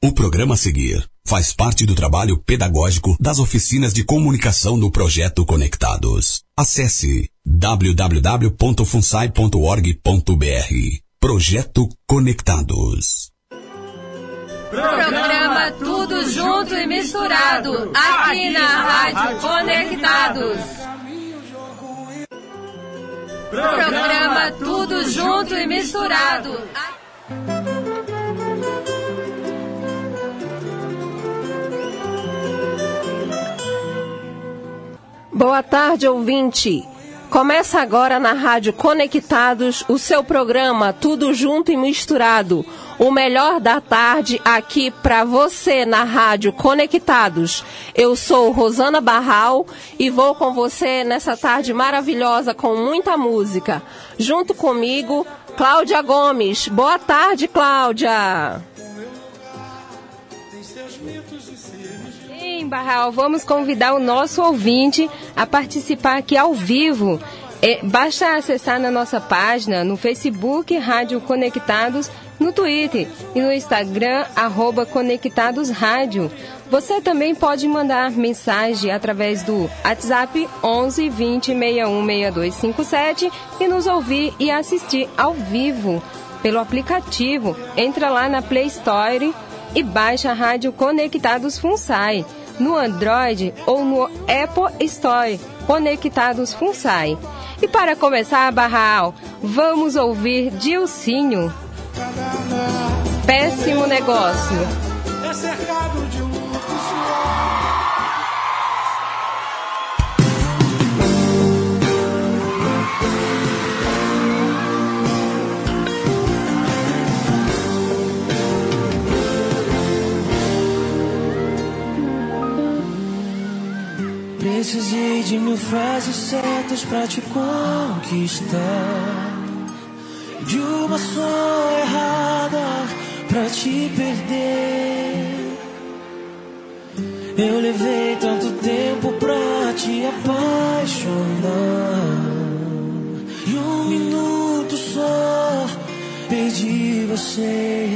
O programa a seguir faz parte do trabalho pedagógico das oficinas de comunicação do projeto Conectados. Acesse www.funsai.org.br. Projeto Conectados. Programa Tudo Junto e Misturado, aqui na Rádio Conectados. Programa Tudo Junto e Misturado. Boa tarde, ouvinte. Começa agora na Rádio Conectados o seu programa Tudo Junto e Misturado. O melhor da tarde aqui para você na Rádio Conectados. Eu sou Rosana Barral e vou com você nessa tarde maravilhosa com muita música. Junto comigo, Cláudia Gomes. Boa tarde, Cláudia. Barral, vamos convidar o nosso ouvinte a participar aqui ao vivo. É, basta acessar na nossa página, no Facebook Rádio Conectados, no Twitter e no Instagram, arroba Conectados Rádio. Você também pode mandar mensagem através do WhatsApp 11 20 61 6257 e nos ouvir e assistir ao vivo pelo aplicativo. Entra lá na Play Store e baixa a Rádio Conectados Funsai no Android ou no Apple Store, conectados FUNSAI. E para começar a barral, vamos ouvir Dilcinho. Péssimo negócio. É cercado de Precisei de frases certas pra te conquistar. De uma só errada pra te perder. Eu levei tanto tempo pra te apaixonar. E um minuto só perdi você.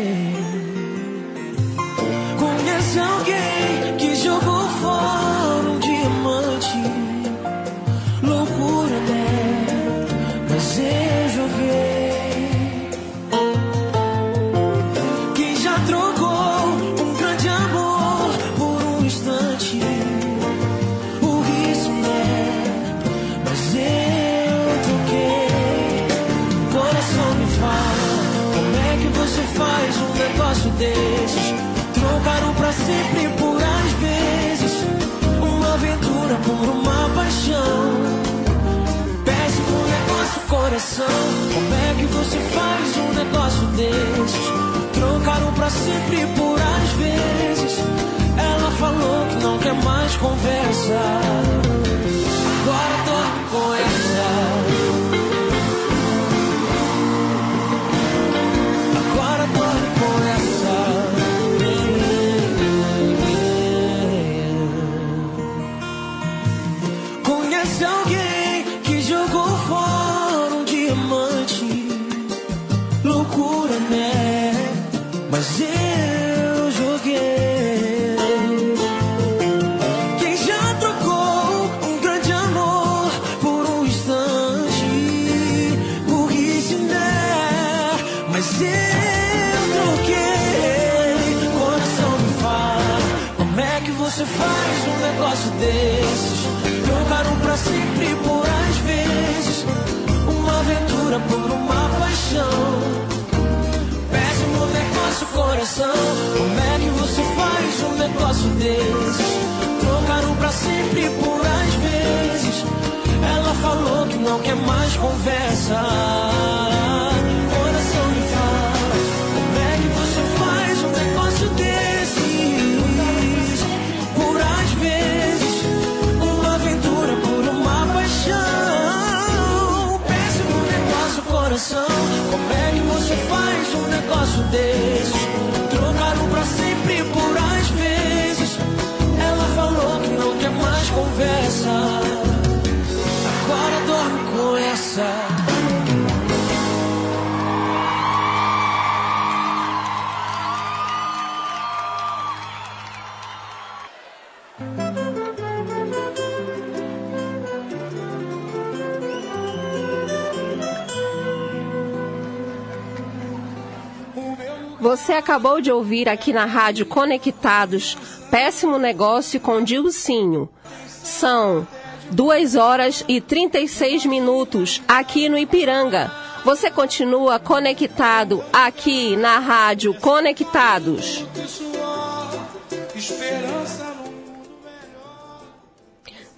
Conhece alguém que jogou fora coração. Como é que você faz um negócio desses? Trocaram pra sempre por às vezes. Ela falou que não quer mais conversa Agora dorme com essa negócio desses? Trocaram pra sempre por às vezes Ela falou que não quer mais conversa Coração me fala Como é que você faz um negócio desses? Por às vezes uma aventura por uma paixão. Péssimo negócio, coração. Como é que você faz um negócio desses? Você acabou de ouvir aqui na Rádio Conectados Péssimo Negócio com Dilcinho. São 2 horas e 36 minutos aqui no Ipiranga. Você continua conectado aqui na Rádio Conectados.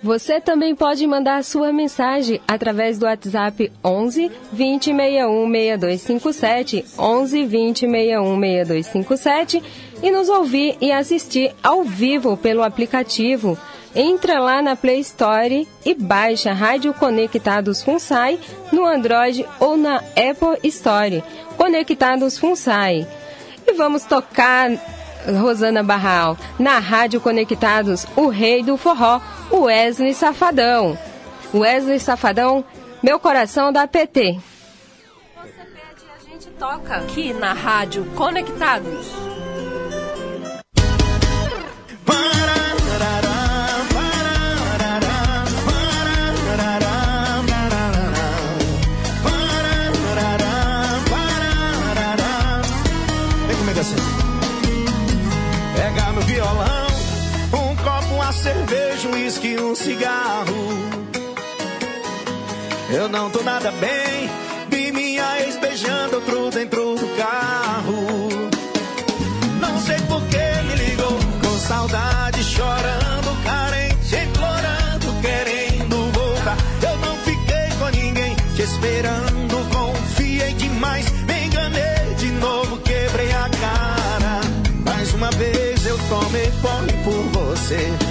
Você também pode mandar sua mensagem através do WhatsApp 11 20 61 6257, 11 20 61 6257 e nos ouvir e assistir ao vivo pelo aplicativo. Entra lá na Play Store e baixa Rádio Conectados Funsai no Android ou na Apple Store. Conectados Funsai. E vamos tocar Rosana Barral. Na Rádio Conectados, o rei do forró, Wesley Safadão. Wesley Safadão, meu coração da PT. Você pede, a gente toca aqui na Rádio Conectados. Vem um cigarro. Eu não tô nada bem, vi minha ex beijando outro dentro do carro. Não sei por que me ligou, com saudade, chorando, carente, implorando, querendo voltar. Eu não fiquei com ninguém, te esperando, confiei demais, me enganei de novo, quebrei a cara. Mais uma vez eu tomei pole por você.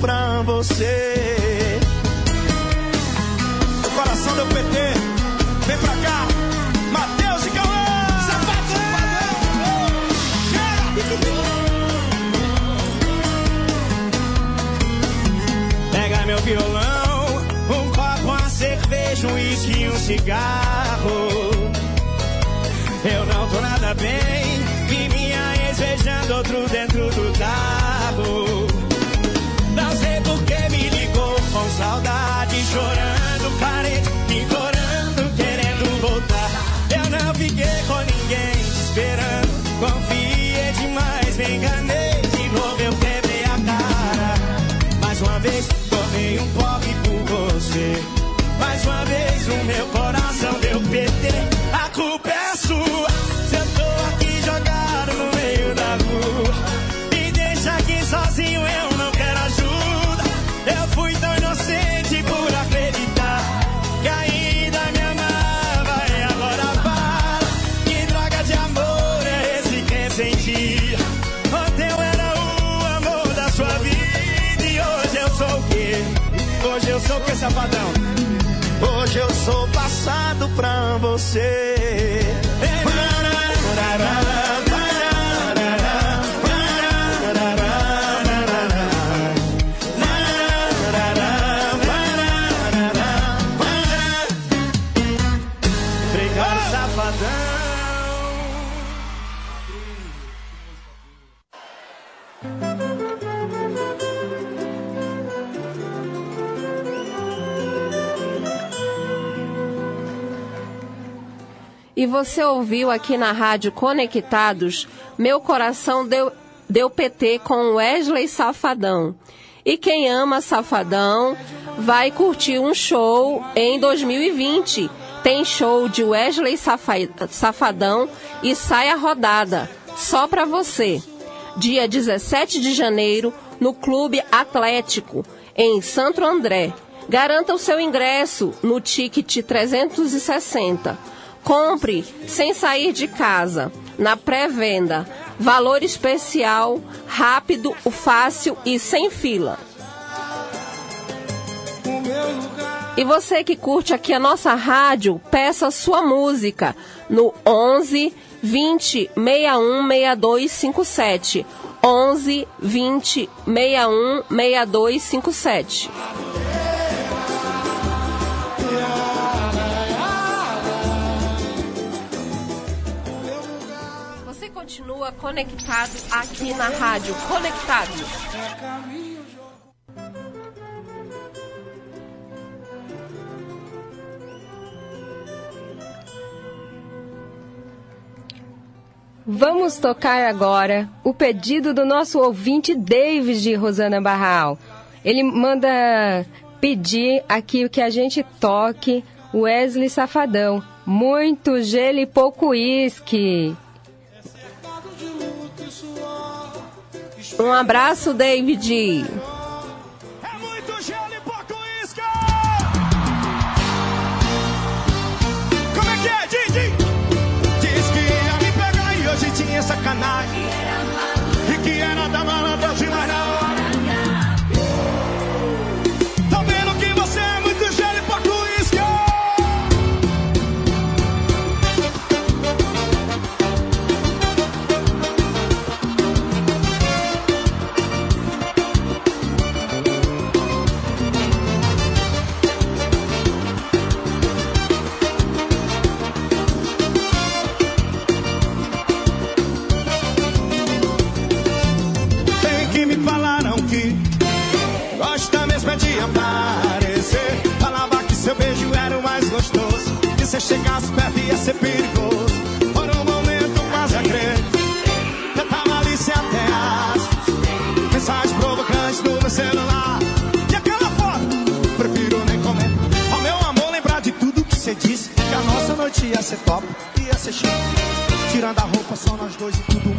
Pra você. O coração deu PT. Vem pra cá. Matheus e Cauã. Pega meu violão, um copo, uma cerveja, um uísque e um cigarro. Eu não tô nada bem, vi minha ex beijando outro dentro fiquei com ninguém te esperando, confiei demais, me enganei. De novo eu quebrei a cara. Mais uma vez, tomei um pobre por você. Mais uma vez, o meu coração deu PT. Hoje eu sou passado pra você. E você ouviu aqui na Rádio Conectados, Meu Coração Deu, deu PT com Wesley Safadão. E quem ama Safadão vai curtir um show em 2020. Tem show de Wesley Safa- Safadão e Saia Rodada, só pra você. Dia 17 de janeiro, no Clube Atlético, em Santo André. Garanta o seu ingresso no ticket 360. Compre sem sair de casa, na pré-venda. Valor especial, rápido, fácil e sem fila. E você que curte aqui a nossa rádio, peça sua música no 11 20 61 6257. 11 20 61 6257. rua, conectado aqui na rádio. Conectado. Vamos tocar agora o pedido do nosso ouvinte David de Rosana Barral. Ele manda pedir aqui o que a gente toque Wesley Safadão. Muito gelo e pouco uísque. Um abraço, David. chegasse perto ia ser perigoso. Por um momento quase a crer, tanta malícia até as mensagens provocantes no meu celular. E aquela foto, prefiro nem comentar. Ao meu amor, lembrar de tudo que você disse. Que a nossa noite ia ser top, ia ser chique. Tirando a roupa, só nós dois e tudo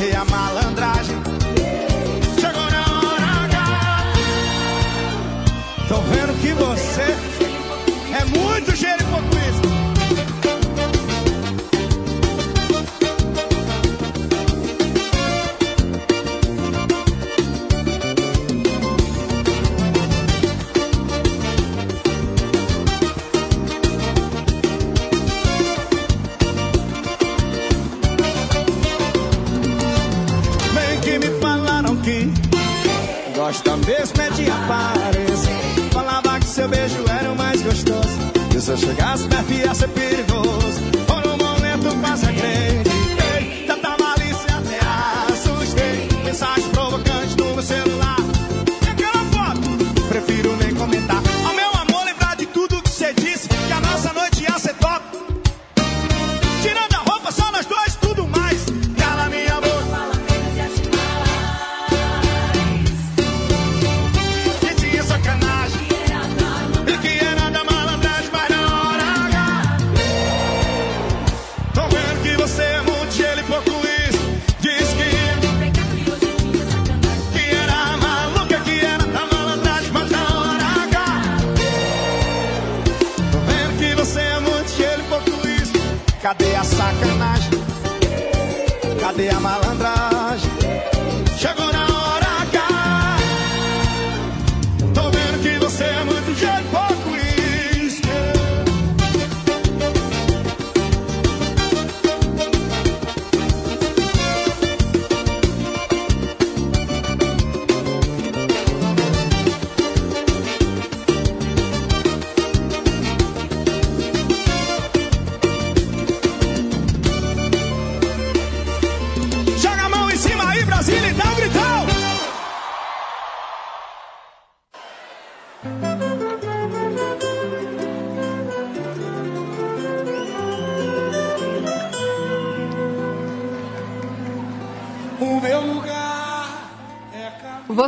Hey, I'm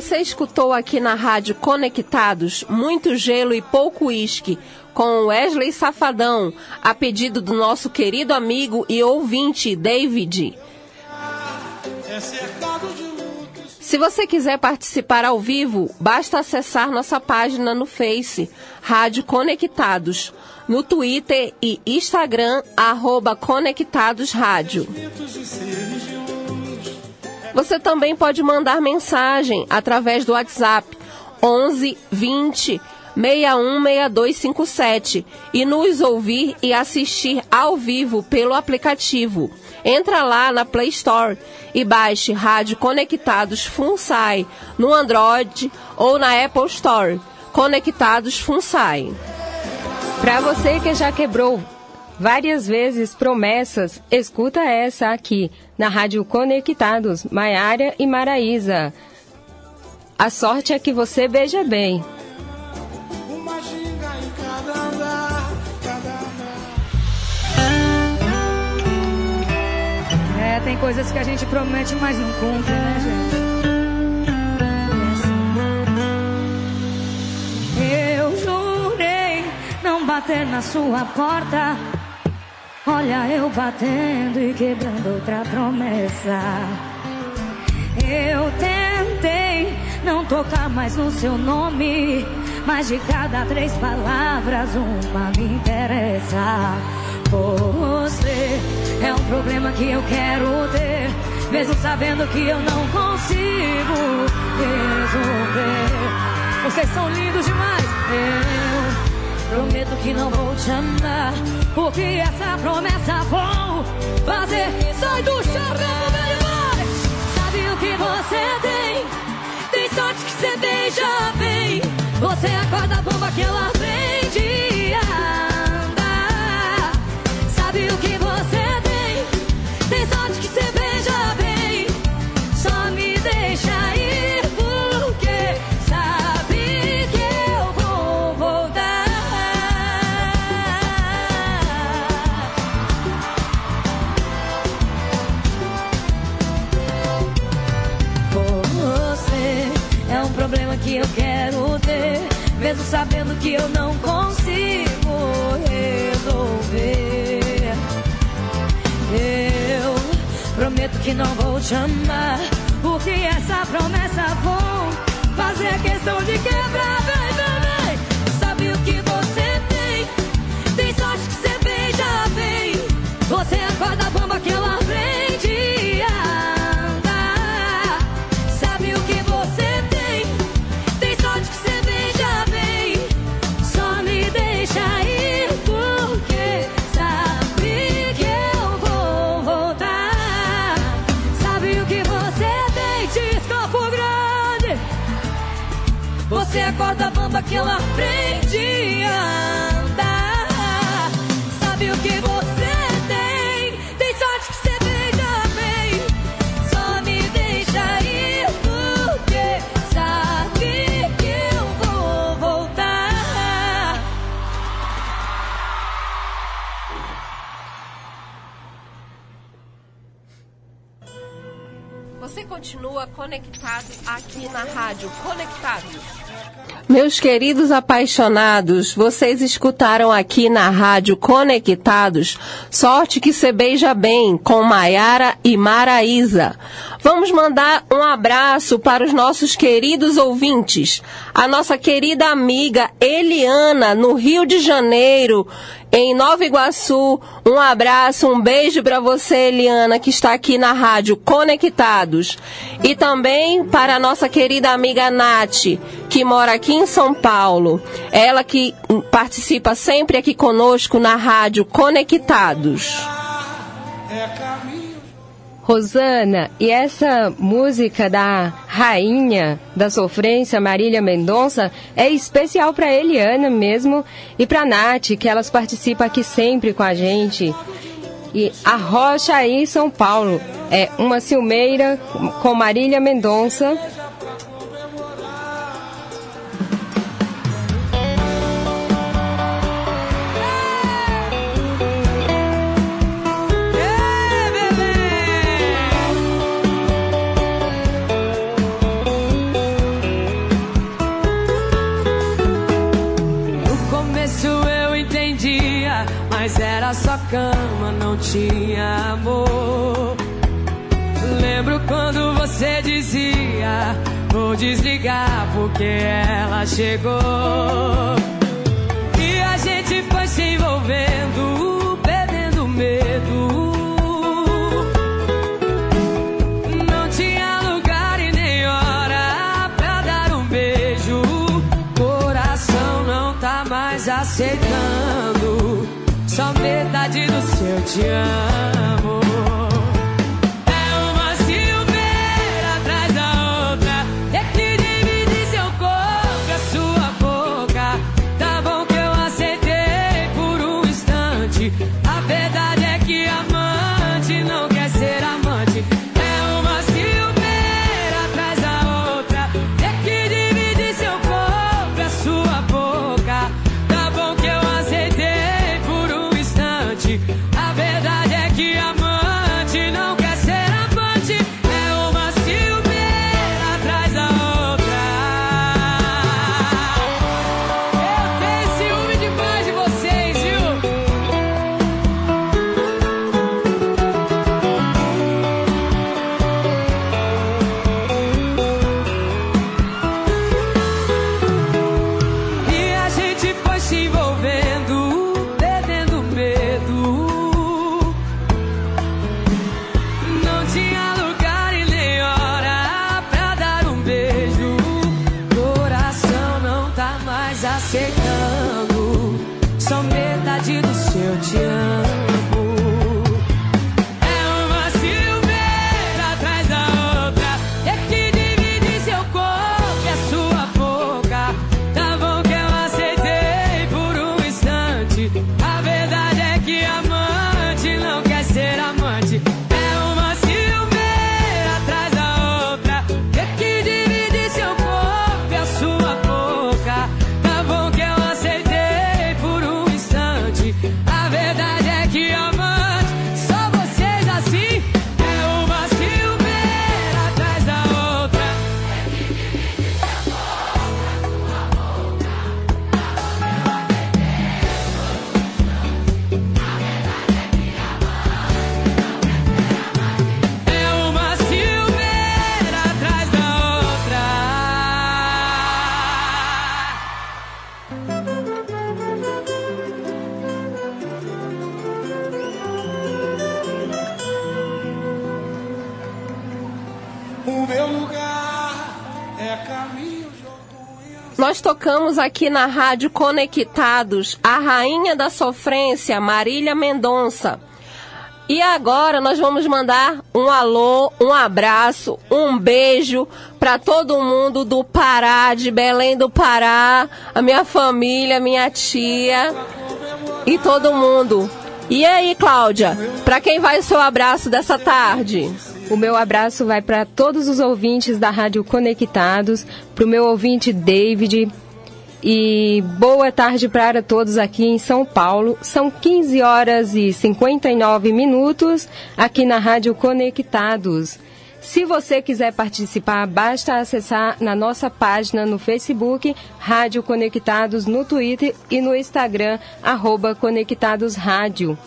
Você escutou aqui na rádio Conectados muito gelo e pouco uísque com Wesley Safadão, a pedido do nosso querido amigo e ouvinte David. Se você quiser participar ao vivo, basta acessar nossa página no Face, Rádio Conectados, no Twitter e Instagram, arroba Conectados Rádio. Você também pode mandar mensagem através do WhatsApp 11 20 616257 e nos ouvir e assistir ao vivo pelo aplicativo. Entra lá na Play Store e baixe Rádio Conectados Funsai no Android ou na Apple Store. Conectados Funsai. Para você que já quebrou várias vezes promessas, escuta essa aqui na Rádio Conectados, Maiara e Maraísa. A sorte é que você beija bem. Uma ginga em cada andar, cada andar. É, tem coisas que a gente promete, mas não cumpre, né, gente? É assim. Eu jurei não bater na sua porta. Olha, eu batendo e quebrando outra promessa. Eu tentei não tocar mais no seu nome, mas de cada três palavras uma me interessa. Você é um problema que eu quero ter, mesmo sabendo que eu não consigo resolver. Vocês são lindos demais. Eu Prometo que não vou te amar, porque essa promessa vou fazer. Sai do chão, meu demais. Sabe o que você tem? Tem sorte que você beija bem. Você acorda a bomba que ela aprende a andar. Sabe o que que eu não consigo resolver. Eu prometo que não vou te amar, porque essa promessa vou Você acorda a bamba que ela aprende a andar. Sabe o que você tem? Tem sorte que você beija bem. Só me deixa ir porque sabe que eu vou voltar. Você continua conectado aqui na rádio Conectados. Meus queridos apaixonados, vocês escutaram aqui na rádio Conectados Sorte que se beija bem com Maiara e Maraísa. Vamos mandar um abraço para os nossos queridos ouvintes. A nossa querida amiga Eliana, no Rio de Janeiro, em Nova Iguaçu. Um abraço, um beijo para você, Eliana, que está aqui na rádio Conectados. E também para a nossa querida amiga Nath, que mora aqui em São Paulo. Ela que participa sempre aqui conosco na rádio Conectados. É caminho. Rosana, e essa música da rainha da sofrência, Marília Mendonça, é especial para Eliana mesmo e para Nath, que elas participam aqui sempre com a gente. E a Rocha aí em São Paulo é uma Silmeira com Marília Mendonça. Porque ela chegou. E a gente foi se envolvendo, perdendo medo. Não tinha lugar e nem hora pra dar um beijo. Coração não tá mais aceitando. Só metade do seu te amo. Aceitando. Só metade do seu te amo. Nós tocamos aqui na Rádio Conectados a rainha da sofrência, Marília Mendonça. E agora nós vamos mandar um alô, um abraço, um beijo para todo mundo do Pará, de Belém do Pará, a minha família, minha tia e todo mundo. E aí, Cláudia, para quem vai o seu abraço dessa tarde? O meu abraço vai para todos os ouvintes da Rádio Conectados, para o meu ouvinte David. E boa tarde para todos aqui em São Paulo. São 15 horas e 59 minutos aqui na Rádio Conectados. Se você quiser participar, basta acessar na nossa página no Facebook, Rádio Conectados, no Twitter e no Instagram, arroba Conectados Rádio.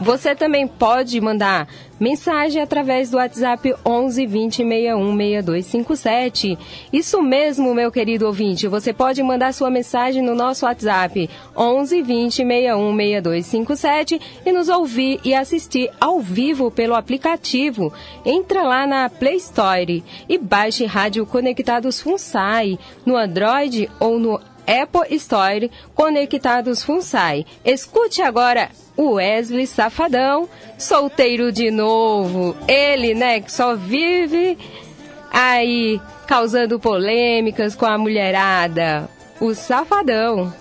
Você também pode mandar mensagem através do WhatsApp 11 20 61 6257. Isso mesmo, meu querido ouvinte. Você pode mandar sua mensagem no nosso WhatsApp 11 20 61 6257 e nos ouvir e assistir ao vivo pelo aplicativo. Entra lá na Play Store e baixe Rádio Conectados Funsai no Android ou no Apple Store Conectados Funsai. Escute agora o Wesley Safadão, solteiro de novo. Ele, né, que só vive aí causando polêmicas com a mulherada. O Safadão.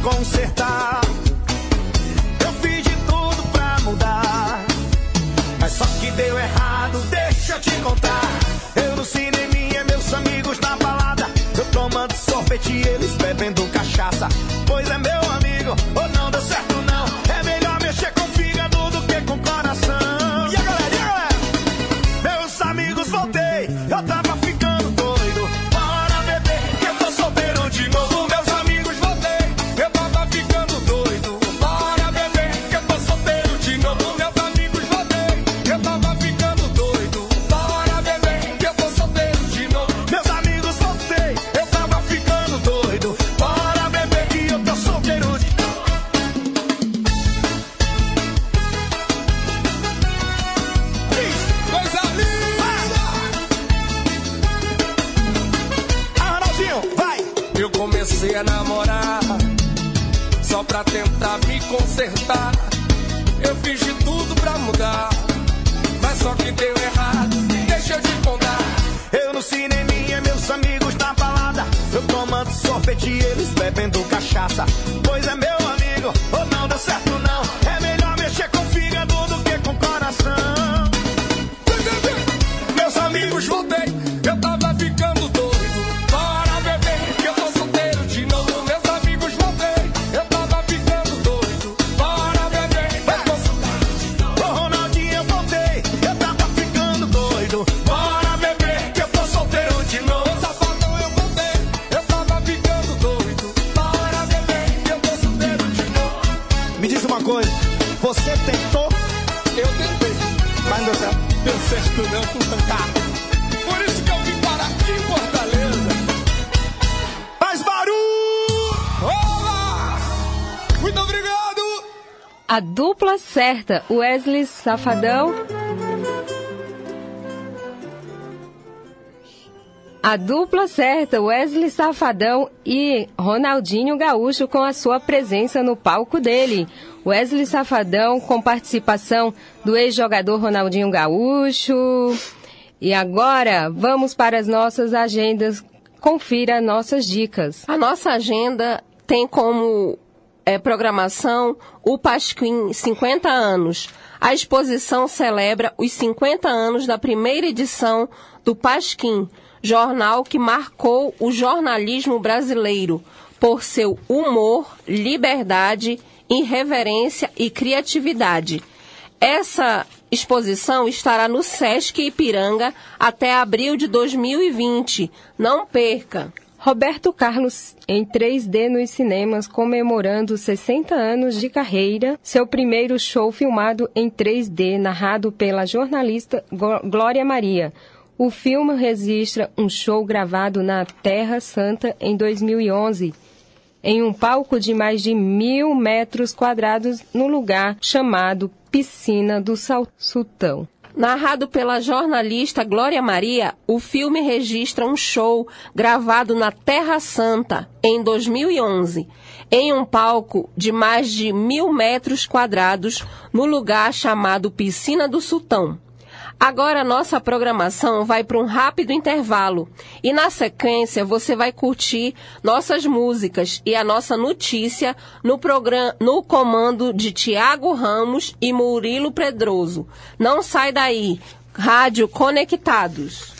Consertar. Eu fiz de tudo pra mudar, mas só que deu errado, deixa eu te contar. Eu no cineminha, meus amigos na balada. Eu tomando sorvete e eles bebendo certa, Wesley Safadão. A dupla certa, Wesley Safadão e Ronaldinho Gaúcho com a sua presença no palco dele. Wesley Safadão com participação do ex-jogador Ronaldinho Gaúcho. E agora vamos para as nossas agendas. Confira nossas dicas. A nossa agenda tem como é, programação o Pasquim 50 anos. A exposição celebra os 50 anos da primeira edição do Pasquim, jornal que marcou o jornalismo brasileiro por seu humor, liberdade, irreverência e criatividade. Essa exposição estará no Sesc Ipiranga até abril de 2020. Não perca! Roberto Carlos em 3D nos cinemas comemorando 60 anos de carreira, seu primeiro show filmado em 3D, narrado pela jornalista Glória Maria. O filme registra um show gravado na Terra Santa em 2011, em um palco de mais de mil metros quadrados no lugar chamado Piscina do Sultão. Narrado pela jornalista Glória Maria, o filme registra um show gravado na Terra Santa em 2011, em um palco de mais de mil metros quadrados, no lugar chamado Piscina do Sultão. Agora nossa programação vai para um rápido intervalo e na sequência você vai curtir nossas músicas e a nossa notícia no programa no comando de Tiago Ramos e Murilo Pedroso. Não sai daí. Rádio Conectados.